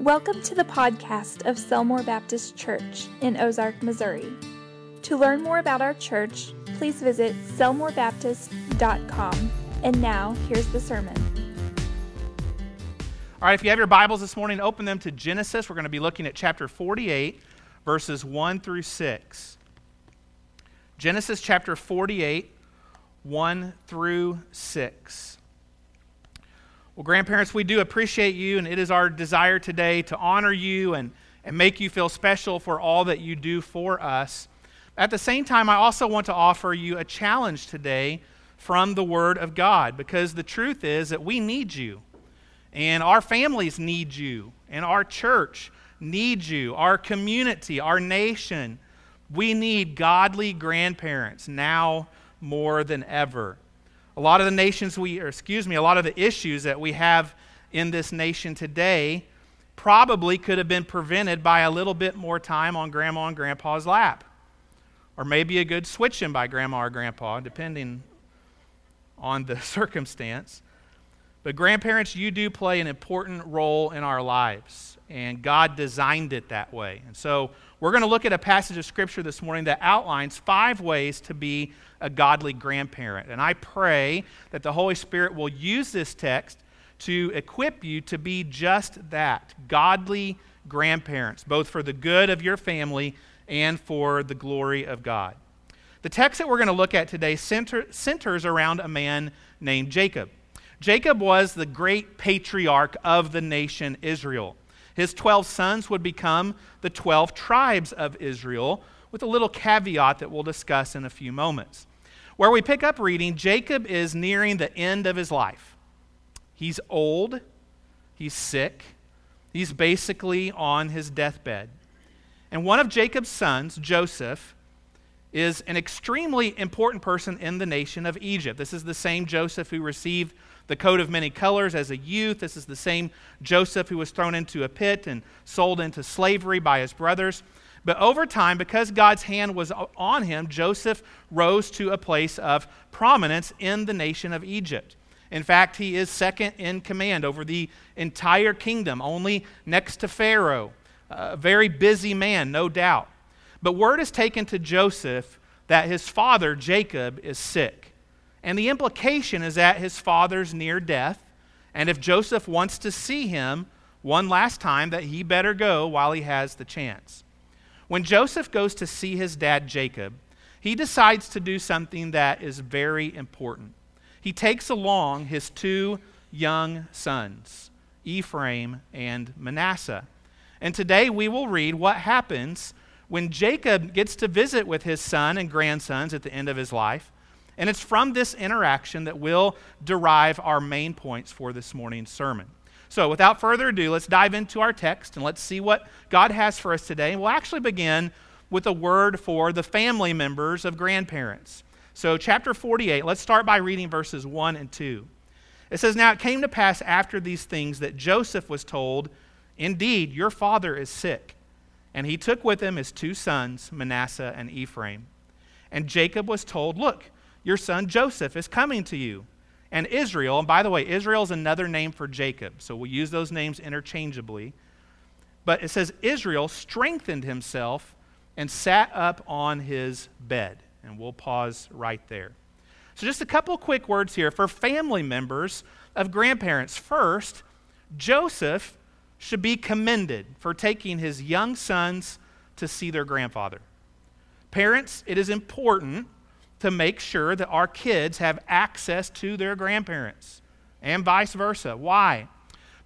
Welcome to the podcast of Selmore Baptist Church in Ozark, Missouri. To learn more about our church, please visit selmorebaptist.com. And now, here's the sermon. All right, if you have your Bibles this morning, open them to Genesis. We're going to be looking at chapter 48, verses 1 through 6. Genesis chapter 48, 1 through 6. Well, grandparents, we do appreciate you, and it is our desire today to honor you and, and make you feel special for all that you do for us. At the same time, I also want to offer you a challenge today from the Word of God, because the truth is that we need you, and our families need you, and our church needs you, our community, our nation. We need godly grandparents now more than ever. A lot of the nations we, or excuse me, a lot of the issues that we have in this nation today probably could have been prevented by a little bit more time on grandma and grandpa's lap. Or maybe a good switching by grandma or grandpa, depending on the circumstance. But grandparents, you do play an important role in our lives, and God designed it that way. And so we're going to look at a passage of Scripture this morning that outlines five ways to be a godly grandparent. And I pray that the Holy Spirit will use this text to equip you to be just that godly grandparents, both for the good of your family and for the glory of God. The text that we're going to look at today center, centers around a man named Jacob. Jacob was the great patriarch of the nation Israel. His 12 sons would become the 12 tribes of Israel, with a little caveat that we'll discuss in a few moments. Where we pick up reading, Jacob is nearing the end of his life. He's old, he's sick, he's basically on his deathbed. And one of Jacob's sons, Joseph, is an extremely important person in the nation of Egypt. This is the same Joseph who received the coat of many colors as a youth. This is the same Joseph who was thrown into a pit and sold into slavery by his brothers. But over time, because God's hand was on him, Joseph rose to a place of prominence in the nation of Egypt. In fact, he is second in command over the entire kingdom, only next to Pharaoh. A very busy man, no doubt. But word is taken to Joseph that his father, Jacob, is sick. And the implication is that his father's near death. And if Joseph wants to see him one last time, that he better go while he has the chance. When Joseph goes to see his dad, Jacob, he decides to do something that is very important. He takes along his two young sons, Ephraim and Manasseh. And today we will read what happens when Jacob gets to visit with his son and grandsons at the end of his life. And it's from this interaction that we'll derive our main points for this morning's sermon. So, without further ado, let's dive into our text and let's see what God has for us today. We'll actually begin with a word for the family members of grandparents. So, chapter 48, let's start by reading verses 1 and 2. It says, Now it came to pass after these things that Joseph was told, Indeed, your father is sick. And he took with him his two sons, Manasseh and Ephraim. And Jacob was told, Look, your son Joseph is coming to you and Israel. And by the way, Israel is another name for Jacob, so we'll use those names interchangeably. But it says Israel strengthened himself and sat up on his bed. And we'll pause right there. So, just a couple quick words here for family members of grandparents. First, Joseph should be commended for taking his young sons to see their grandfather. Parents, it is important to make sure that our kids have access to their grandparents and vice versa. Why?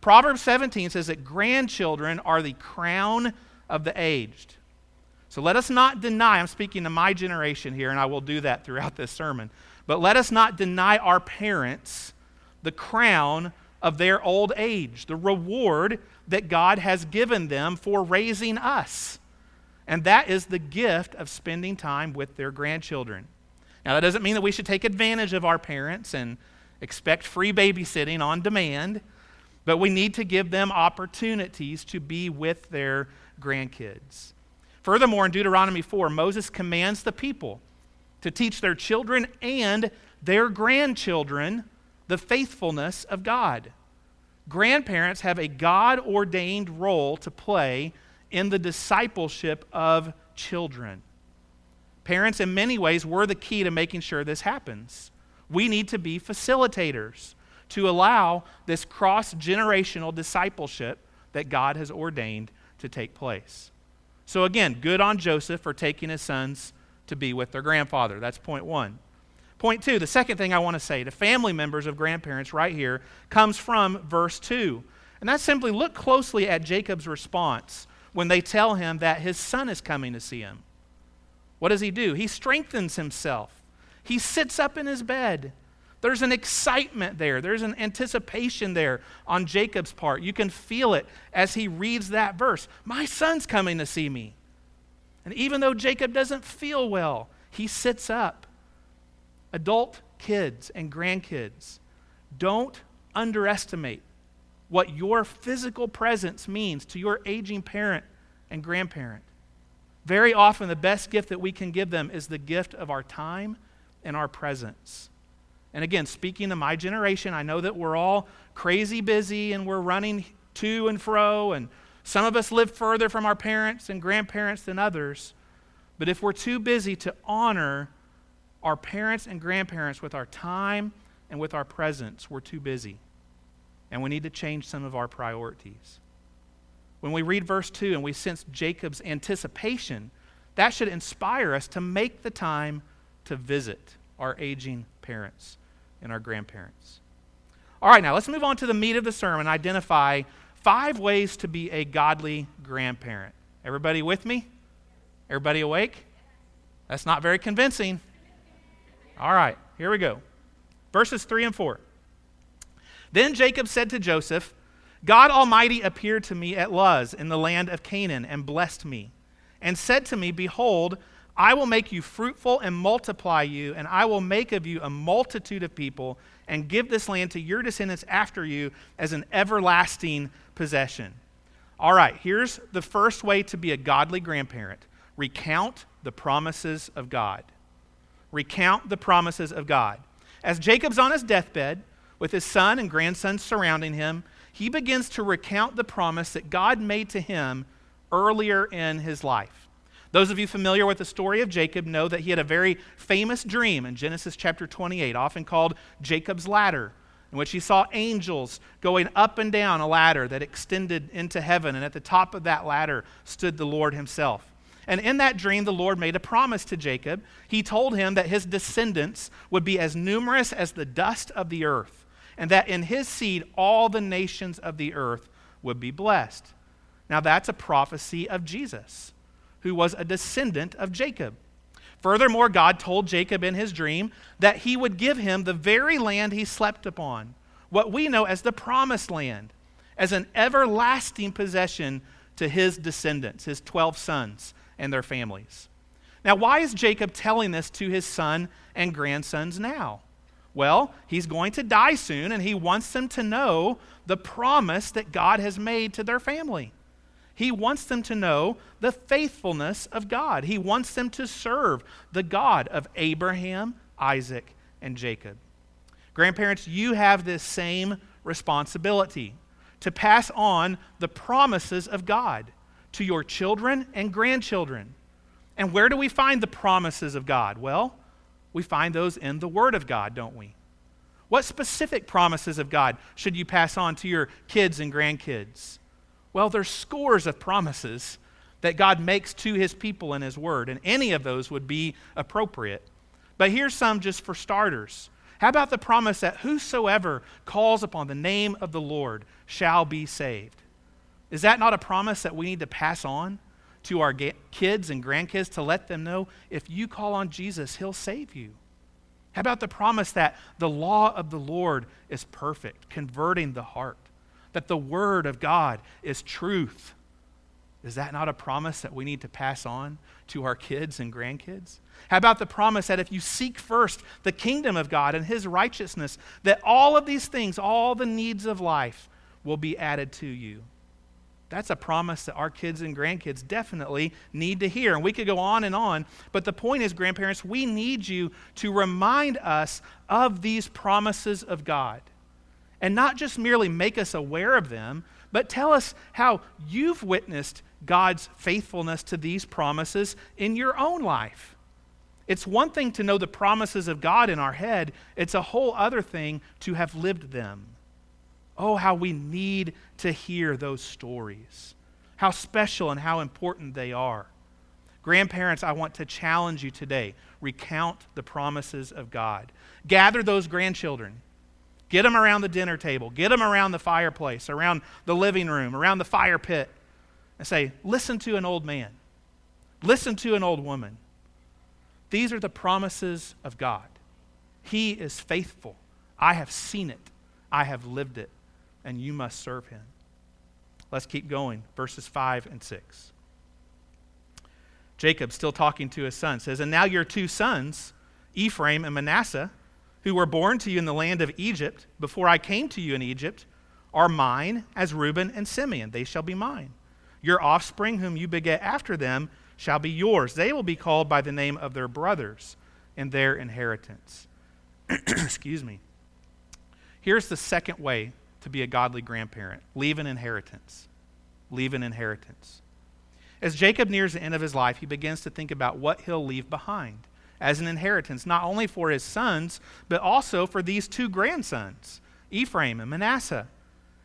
Proverbs 17 says that grandchildren are the crown of the aged. So let us not deny, I'm speaking to my generation here, and I will do that throughout this sermon, but let us not deny our parents the crown of their old age, the reward that God has given them for raising us. And that is the gift of spending time with their grandchildren. Now, that doesn't mean that we should take advantage of our parents and expect free babysitting on demand, but we need to give them opportunities to be with their grandkids. Furthermore, in Deuteronomy 4, Moses commands the people to teach their children and their grandchildren the faithfulness of God. grandparents have a God ordained role to play in the discipleship of children. Parents, in many ways, were the key to making sure this happens. We need to be facilitators to allow this cross generational discipleship that God has ordained to take place. So, again, good on Joseph for taking his sons to be with their grandfather. That's point one. Point two, the second thing I want to say to family members of grandparents right here comes from verse two. And that's simply look closely at Jacob's response when they tell him that his son is coming to see him. What does he do? He strengthens himself, he sits up in his bed. There's an excitement there. There's an anticipation there on Jacob's part. You can feel it as he reads that verse. My son's coming to see me. And even though Jacob doesn't feel well, he sits up. Adult kids and grandkids, don't underestimate what your physical presence means to your aging parent and grandparent. Very often, the best gift that we can give them is the gift of our time and our presence. And again, speaking to my generation, I know that we're all crazy busy and we're running to and fro, and some of us live further from our parents and grandparents than others. But if we're too busy to honor our parents and grandparents with our time and with our presence, we're too busy. And we need to change some of our priorities. When we read verse 2 and we sense Jacob's anticipation, that should inspire us to make the time to visit our aging parents and our grandparents. All right, now let's move on to the meat of the sermon. Identify five ways to be a godly grandparent. Everybody with me? Everybody awake? That's not very convincing. All right, here we go. Verses 3 and 4. Then Jacob said to Joseph, God Almighty appeared to me at Luz in the land of Canaan and blessed me, and said to me, Behold, I will make you fruitful and multiply you, and I will make of you a multitude of people, and give this land to your descendants after you as an everlasting possession. All right, here's the first way to be a godly grandparent recount the promises of God. Recount the promises of God. As Jacob's on his deathbed, with his son and grandson surrounding him, he begins to recount the promise that God made to him earlier in his life. Those of you familiar with the story of Jacob know that he had a very famous dream in Genesis chapter 28, often called Jacob's ladder, in which he saw angels going up and down a ladder that extended into heaven, and at the top of that ladder stood the Lord himself. And in that dream, the Lord made a promise to Jacob. He told him that his descendants would be as numerous as the dust of the earth, and that in his seed all the nations of the earth would be blessed. Now, that's a prophecy of Jesus who was a descendant of Jacob. Furthermore, God told Jacob in his dream that he would give him the very land he slept upon, what we know as the promised land, as an everlasting possession to his descendants, his 12 sons and their families. Now, why is Jacob telling this to his son and grandsons now? Well, he's going to die soon, and he wants them to know the promise that God has made to their family. He wants them to know the faithfulness of God. He wants them to serve the God of Abraham, Isaac, and Jacob. Grandparents, you have this same responsibility to pass on the promises of God to your children and grandchildren. And where do we find the promises of God? Well, we find those in the Word of God, don't we? What specific promises of God should you pass on to your kids and grandkids? Well, there's scores of promises that God makes to his people in his word, and any of those would be appropriate. But here's some just for starters. How about the promise that whosoever calls upon the name of the Lord shall be saved? Is that not a promise that we need to pass on to our kids and grandkids to let them know if you call on Jesus, he'll save you? How about the promise that the law of the Lord is perfect, converting the heart? that the Word of God is truth. Is that not a promise that we need to pass on to our kids and grandkids? How about the promise that if you seek first the kingdom of God and His righteousness, that all of these things, all the needs of life, will be added to you? That's a promise that our kids and grandkids definitely need to hear. And we could go on and on. But the point is, grandparents, we need you to remind us of these promises of God and not just merely make us aware of them, but tell us how you've witnessed God's faithfulness to these promises in your own life. It's one thing to know the promises of God in our head, it's a whole other thing to have lived them. Oh, how we need to hear those stories. How special and how important they are. Grandparents, I want to challenge you today. Recount the promises of God. Gather those grandchildren. Get them around the dinner table. Get them around the fireplace, around the living room, around the fire pit. And say, listen to an old man. Listen to an old woman. These are the promises of God. He is faithful. I have seen it, I have lived it, and you must serve him. Let's keep going. Verses 5 and 6. Jacob, still talking to his son, says, And now your two sons, Ephraim and Manasseh, who were born to you in the land of Egypt, before I came to you in Egypt, are mine as Reuben and Simeon. They shall be mine. Your offspring, whom you beget after them, shall be yours. They will be called by the name of their brothers and their inheritance. Excuse me. Here's the second way to be a godly grandparent leave an inheritance. Leave an inheritance. As Jacob nears the end of his life, he begins to think about what he'll leave behind as an inheritance, not only for his sons, but also for these two grandsons, Ephraim and Manasseh.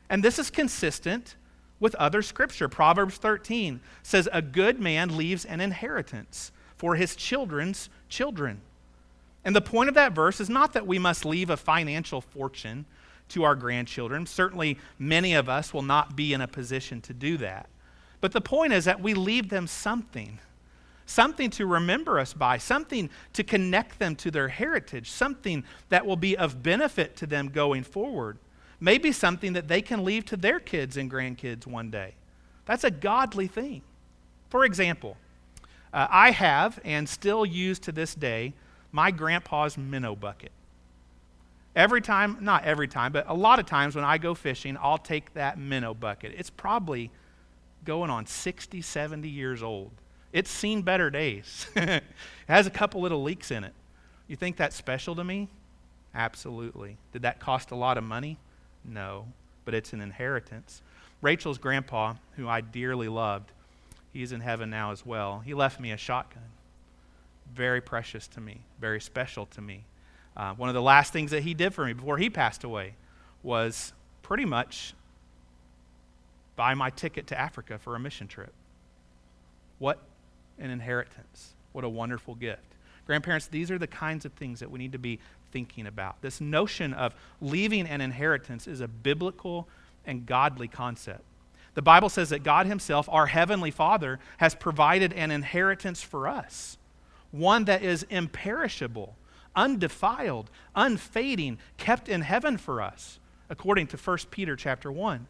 And this is consistent with other scripture. Proverbs 13 says, A good man leaves an inheritance for his children's children. And the point of that verse is not that we must leave a financial fortune to our grandchildren. Certainly, many of us will not be in a position to do that. But the point is that we leave them something something to remember us by, something to connect them to their heritage, something that will be of benefit to them going forward. Maybe something that they can leave to their kids and grandkids one day. That's a godly thing. For example, uh, I have and still use to this day my grandpa's minnow bucket. Every time, not every time, but a lot of times when I go fishing, I'll take that minnow bucket. It's probably going on 60, 70 years old. It's seen better days. it has a couple little leaks in it. You think that's special to me? Absolutely. Did that cost a lot of money? No, but it's an inheritance. Rachel's grandpa, who I dearly loved, he's in heaven now as well. He left me a shotgun. Very precious to me, very special to me. Uh, one of the last things that he did for me before he passed away was pretty much buy my ticket to Africa for a mission trip. What an inheritance. What a wonderful gift. Grandparents, these are the kinds of things that we need to be thinking about. This notion of leaving an inheritance is a biblical and godly concept. The Bible says that God Himself, our Heavenly Father, has provided an inheritance for us, one that is imperishable, undefiled, unfading, kept in heaven for us, according to 1 Peter chapter 1.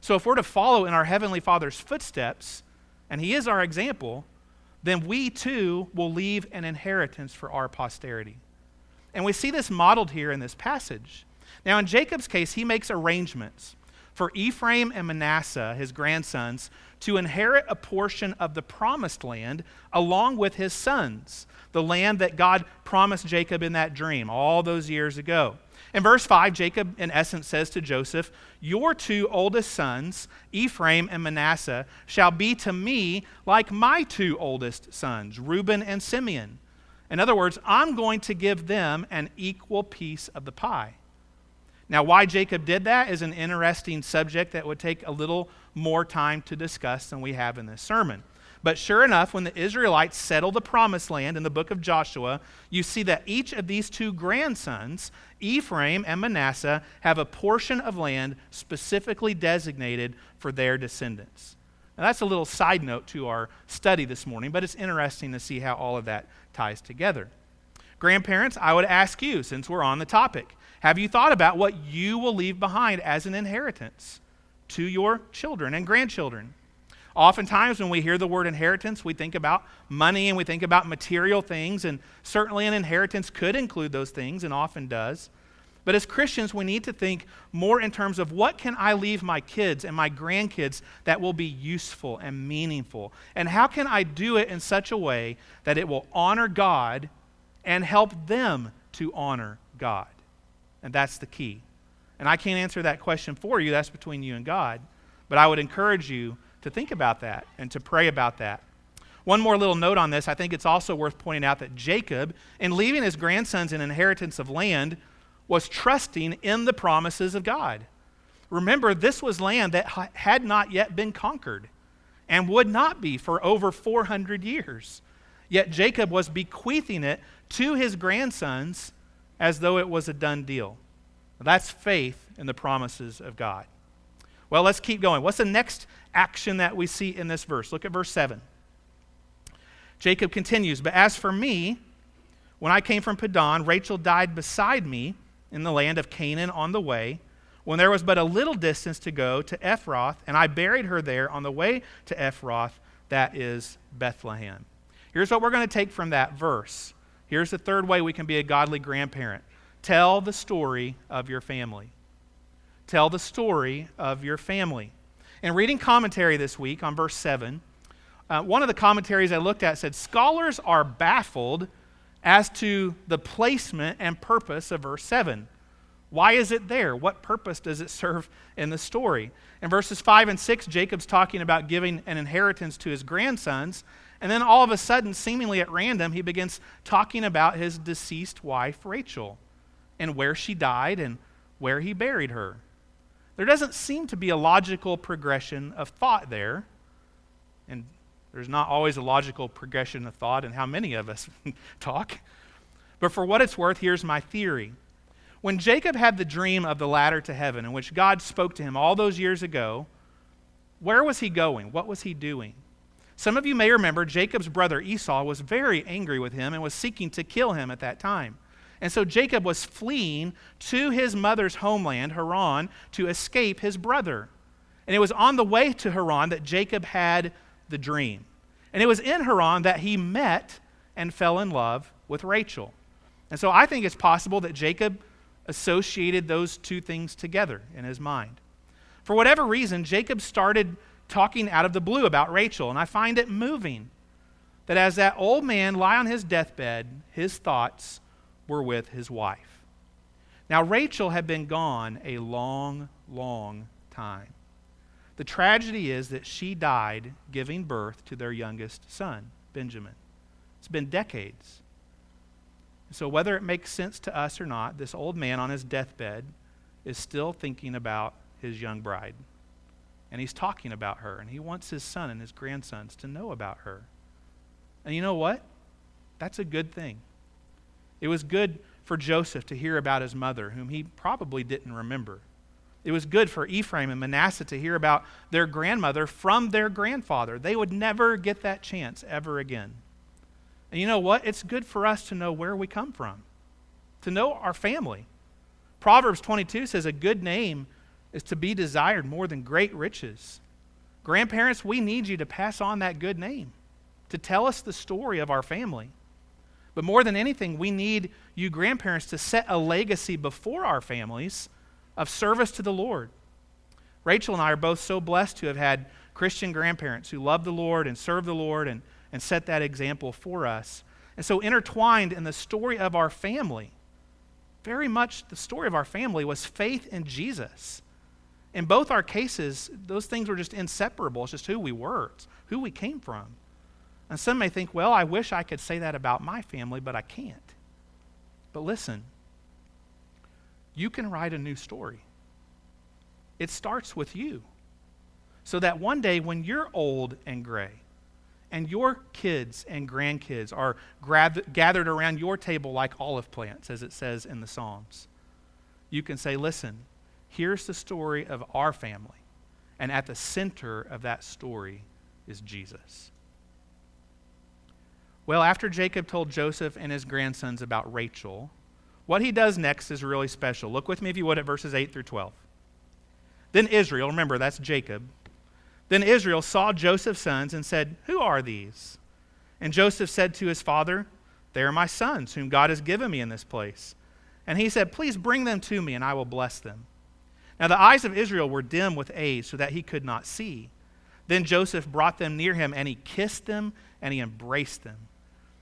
So if we're to follow in our Heavenly Father's footsteps, and He is our example, then we too will leave an inheritance for our posterity. And we see this modeled here in this passage. Now, in Jacob's case, he makes arrangements for Ephraim and Manasseh, his grandsons, to inherit a portion of the promised land along with his sons, the land that God promised Jacob in that dream all those years ago. In verse 5, Jacob, in essence, says to Joseph, Your two oldest sons, Ephraim and Manasseh, shall be to me like my two oldest sons, Reuben and Simeon. In other words, I'm going to give them an equal piece of the pie. Now, why Jacob did that is an interesting subject that would take a little more time to discuss than we have in this sermon. But sure enough, when the Israelites settle the promised land in the book of Joshua, you see that each of these two grandsons, Ephraim and Manasseh, have a portion of land specifically designated for their descendants. Now, that's a little side note to our study this morning, but it's interesting to see how all of that ties together. Grandparents, I would ask you, since we're on the topic, have you thought about what you will leave behind as an inheritance to your children and grandchildren? Oftentimes, when we hear the word inheritance, we think about money and we think about material things, and certainly an inheritance could include those things and often does. But as Christians, we need to think more in terms of what can I leave my kids and my grandkids that will be useful and meaningful? And how can I do it in such a way that it will honor God and help them to honor God? And that's the key. And I can't answer that question for you. That's between you and God. But I would encourage you to think about that and to pray about that. One more little note on this. I think it's also worth pointing out that Jacob, in leaving his grandsons an inheritance of land, was trusting in the promises of God. Remember, this was land that had not yet been conquered and would not be for over 400 years. Yet Jacob was bequeathing it to his grandsons as though it was a done deal. That's faith in the promises of God. Well, let's keep going. What's the next action that we see in this verse? Look at verse 7. Jacob continues, But as for me, when I came from Padan, Rachel died beside me in the land of Canaan on the way, when there was but a little distance to go to Ephrath, and I buried her there on the way to Ephrath, that is Bethlehem. Here's what we're going to take from that verse. Here's the third way we can be a godly grandparent tell the story of your family. Tell the story of your family. In reading commentary this week on verse 7, uh, one of the commentaries I looked at said scholars are baffled as to the placement and purpose of verse 7. Why is it there? What purpose does it serve in the story? In verses 5 and 6, Jacob's talking about giving an inheritance to his grandsons. And then all of a sudden, seemingly at random, he begins talking about his deceased wife, Rachel, and where she died and where he buried her. There doesn't seem to be a logical progression of thought there. And there's not always a logical progression of thought in how many of us talk. But for what it's worth, here's my theory. When Jacob had the dream of the ladder to heaven, in which God spoke to him all those years ago, where was he going? What was he doing? Some of you may remember Jacob's brother Esau was very angry with him and was seeking to kill him at that time. And so Jacob was fleeing to his mother's homeland, Haran, to escape his brother. And it was on the way to Haran that Jacob had the dream. And it was in Haran that he met and fell in love with Rachel. And so I think it's possible that Jacob associated those two things together in his mind. For whatever reason, Jacob started talking out of the blue about Rachel, and I find it moving that as that old man lay on his deathbed, his thoughts were with his wife. Now, Rachel had been gone a long, long time. The tragedy is that she died giving birth to their youngest son, Benjamin. It's been decades. So, whether it makes sense to us or not, this old man on his deathbed is still thinking about his young bride. And he's talking about her, and he wants his son and his grandsons to know about her. And you know what? That's a good thing. It was good for Joseph to hear about his mother, whom he probably didn't remember. It was good for Ephraim and Manasseh to hear about their grandmother from their grandfather. They would never get that chance ever again. And you know what? It's good for us to know where we come from, to know our family. Proverbs 22 says, A good name is to be desired more than great riches. Grandparents, we need you to pass on that good name, to tell us the story of our family. But more than anything, we need you, grandparents, to set a legacy before our families of service to the Lord. Rachel and I are both so blessed to have had Christian grandparents who love the Lord and serve the Lord and, and set that example for us. And so, intertwined in the story of our family, very much the story of our family was faith in Jesus. In both our cases, those things were just inseparable. It's just who we were, it's who we came from. And some may think, well, I wish I could say that about my family, but I can't. But listen, you can write a new story. It starts with you. So that one day when you're old and gray, and your kids and grandkids are gathered around your table like olive plants, as it says in the Psalms, you can say, Listen, here's the story of our family. And at the center of that story is Jesus. Well, after Jacob told Joseph and his grandsons about Rachel, what he does next is really special. Look with me, if you would, at verses 8 through 12. Then Israel, remember that's Jacob, then Israel saw Joseph's sons and said, Who are these? And Joseph said to his father, They are my sons, whom God has given me in this place. And he said, Please bring them to me, and I will bless them. Now the eyes of Israel were dim with age, so that he could not see. Then Joseph brought them near him, and he kissed them, and he embraced them.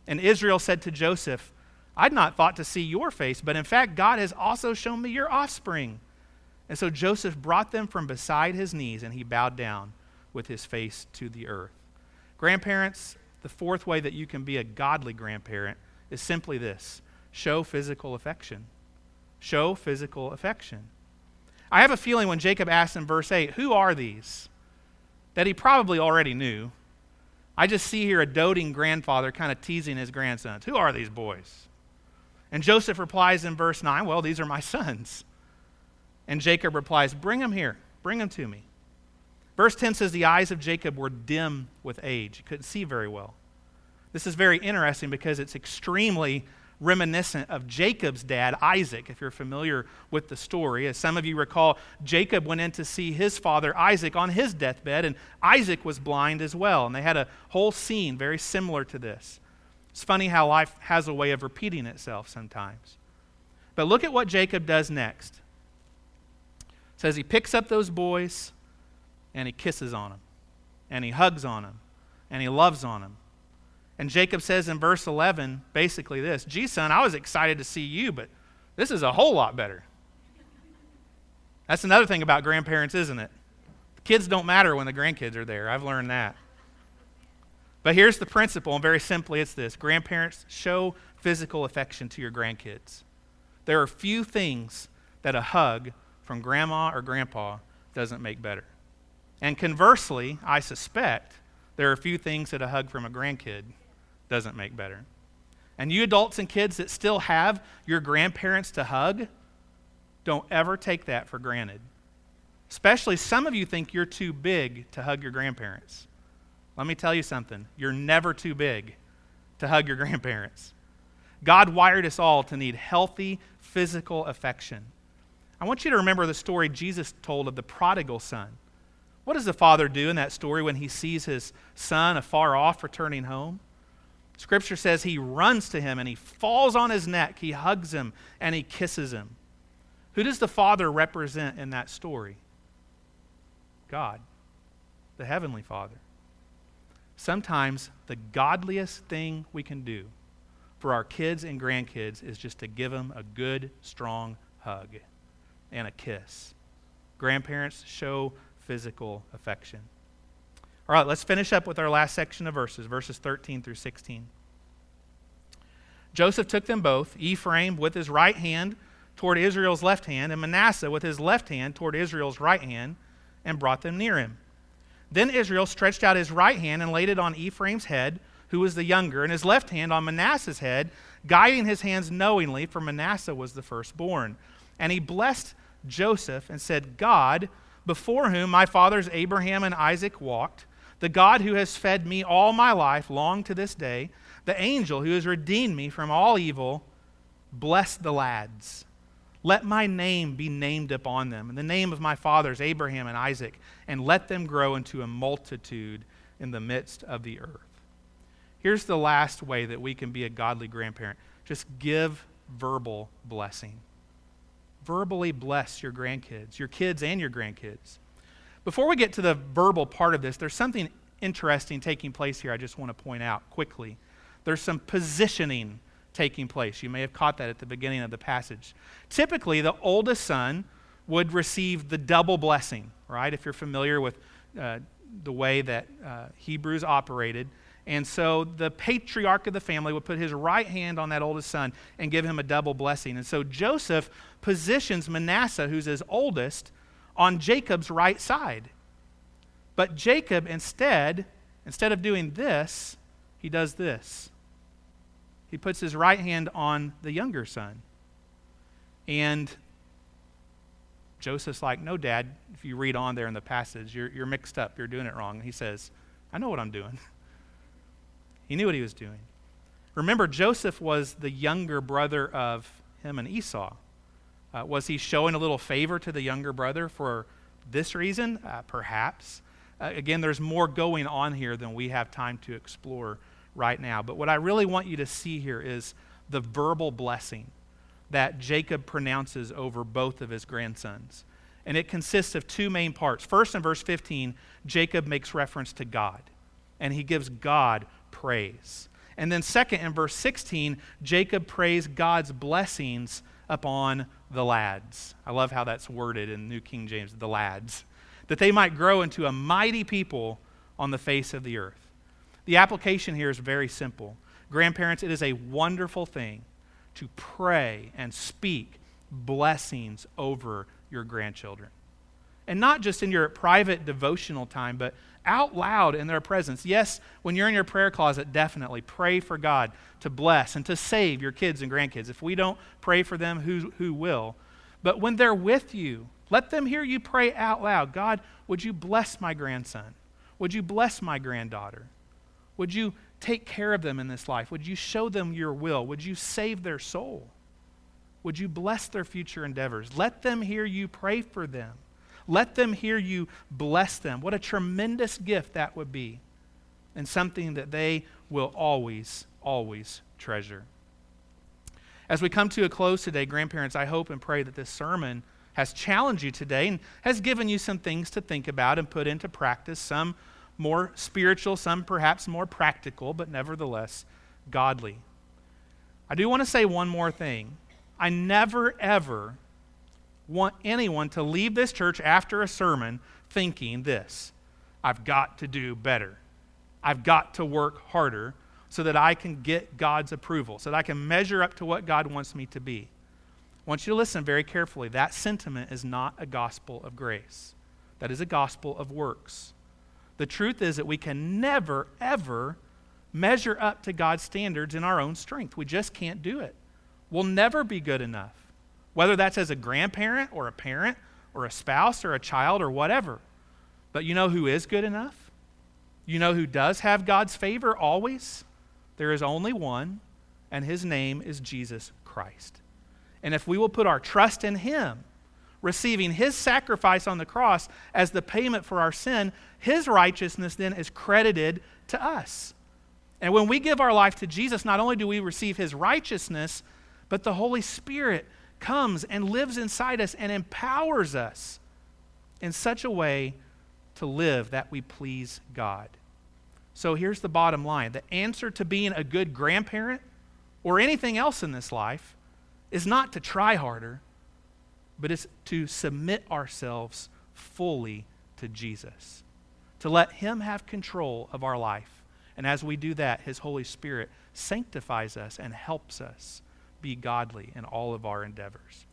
And Israel said to Joseph, I'd not thought to see your face, but in fact, God has also shown me your offspring. And so Joseph brought them from beside his knees, and he bowed down with his face to the earth. Grandparents, the fourth way that you can be a godly grandparent is simply this show physical affection. Show physical affection. I have a feeling when Jacob asked in verse 8, Who are these? that he probably already knew. I just see here a doting grandfather kind of teasing his grandsons. Who are these boys? And Joseph replies in verse 9, Well, these are my sons. And Jacob replies, Bring them here. Bring them to me. Verse 10 says, The eyes of Jacob were dim with age. He couldn't see very well. This is very interesting because it's extremely reminiscent of Jacob's dad, Isaac, if you're familiar with the story. As some of you recall, Jacob went in to see his father, Isaac, on his deathbed, and Isaac was blind as well. And they had a whole scene very similar to this. It's funny how life has a way of repeating itself sometimes. But look at what Jacob does next. It says he picks up those boys and he kisses on them, and he hugs on them, and he loves on them. And Jacob says in verse 11 basically this Gee, son, I was excited to see you, but this is a whole lot better. That's another thing about grandparents, isn't it? The kids don't matter when the grandkids are there. I've learned that. But here's the principle, and very simply, it's this grandparents, show physical affection to your grandkids. There are few things that a hug from grandma or grandpa doesn't make better. And conversely, I suspect there are few things that a hug from a grandkid doesn't make better. And you adults and kids that still have your grandparents to hug, don't ever take that for granted. Especially some of you think you're too big to hug your grandparents. Let me tell you something you're never too big to hug your grandparents. God wired us all to need healthy physical affection. I want you to remember the story Jesus told of the prodigal son. What does the father do in that story when he sees his son afar off returning home? Scripture says he runs to him and he falls on his neck, he hugs him, and he kisses him. Who does the Father represent in that story? God, the Heavenly Father. Sometimes the godliest thing we can do for our kids and grandkids is just to give them a good, strong hug and a kiss. Grandparents show physical affection. All right, let's finish up with our last section of verses, verses 13 through 16. Joseph took them both, Ephraim with his right hand toward Israel's left hand, and Manasseh with his left hand toward Israel's right hand, and brought them near him. Then Israel stretched out his right hand and laid it on Ephraim's head, who was the younger, and his left hand on Manasseh's head, guiding his hands knowingly, for Manasseh was the firstborn. And he blessed Joseph and said, God, before whom my fathers Abraham and Isaac walked, the God who has fed me all my life, long to this day, the angel who has redeemed me from all evil, bless the lads. Let my name be named upon them, and the name of my fathers, Abraham and Isaac, and let them grow into a multitude in the midst of the earth. Here's the last way that we can be a godly grandparent just give verbal blessing. Verbally bless your grandkids, your kids, and your grandkids. Before we get to the verbal part of this, there's something interesting taking place here I just want to point out quickly. There's some positioning taking place. You may have caught that at the beginning of the passage. Typically, the oldest son would receive the double blessing, right? If you're familiar with uh, the way that uh, Hebrews operated. And so the patriarch of the family would put his right hand on that oldest son and give him a double blessing. And so Joseph positions Manasseh, who's his oldest, on Jacob's right side. But Jacob instead, instead of doing this, he does this. He puts his right hand on the younger son. And Joseph's like, No, Dad, if you read on there in the passage, you're, you're mixed up. You're doing it wrong. he says, I know what I'm doing. he knew what he was doing. Remember, Joseph was the younger brother of him and Esau. Uh, was he showing a little favor to the younger brother for this reason? Uh, perhaps. Uh, again, there's more going on here than we have time to explore right now. But what I really want you to see here is the verbal blessing that Jacob pronounces over both of his grandsons. And it consists of two main parts. First, in verse 15, Jacob makes reference to God, and he gives God praise. And then, second, in verse 16, Jacob prays God's blessings upon the lads. I love how that's worded in New King James, the lads. That they might grow into a mighty people on the face of the earth. The application here is very simple. Grandparents, it is a wonderful thing to pray and speak blessings over your grandchildren. And not just in your private devotional time, but out loud in their presence. Yes, when you're in your prayer closet, definitely pray for God to bless and to save your kids and grandkids. If we don't pray for them, who, who will? But when they're with you, let them hear you pray out loud God, would you bless my grandson? Would you bless my granddaughter? Would you take care of them in this life? Would you show them your will? Would you save their soul? Would you bless their future endeavors? Let them hear you pray for them. Let them hear you bless them. What a tremendous gift that would be, and something that they will always, always treasure. As we come to a close today, grandparents, I hope and pray that this sermon has challenged you today and has given you some things to think about and put into practice, some more spiritual, some perhaps more practical, but nevertheless godly. I do want to say one more thing. I never, ever want anyone to leave this church after a sermon thinking this I've got to do better. I've got to work harder so that I can get God's approval, so that I can measure up to what God wants me to be. I want you to listen very carefully. That sentiment is not a gospel of grace, that is a gospel of works. The truth is that we can never, ever measure up to God's standards in our own strength. We just can't do it. We'll never be good enough, whether that's as a grandparent or a parent or a spouse or a child or whatever. But you know who is good enough? You know who does have God's favor always? There is only one, and his name is Jesus Christ. And if we will put our trust in him, receiving his sacrifice on the cross as the payment for our sin, his righteousness then is credited to us. And when we give our life to Jesus, not only do we receive his righteousness, but the Holy Spirit comes and lives inside us and empowers us in such a way to live that we please God. So here's the bottom line the answer to being a good grandparent or anything else in this life is not to try harder, but it's to submit ourselves fully to Jesus, to let Him have control of our life. And as we do that, His Holy Spirit sanctifies us and helps us be godly in all of our endeavors.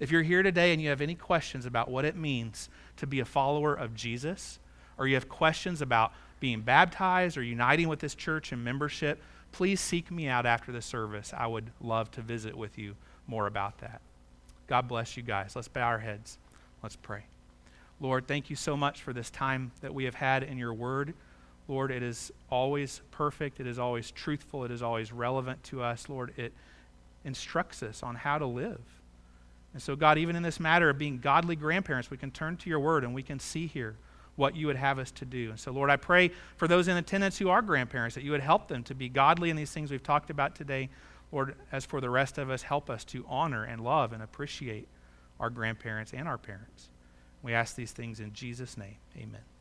If you're here today and you have any questions about what it means to be a follower of Jesus, or you have questions about being baptized or uniting with this church in membership, please seek me out after the service. I would love to visit with you more about that. God bless you guys. Let's bow our heads. Let's pray. Lord, thank you so much for this time that we have had in your word. Lord, it is always perfect. It is always truthful. It is always relevant to us. Lord, it instructs us on how to live. And so, God, even in this matter of being godly grandparents, we can turn to your word and we can see here what you would have us to do. And so, Lord, I pray for those in attendance who are grandparents that you would help them to be godly in these things we've talked about today. Lord, as for the rest of us, help us to honor and love and appreciate our grandparents and our parents. We ask these things in Jesus' name. Amen.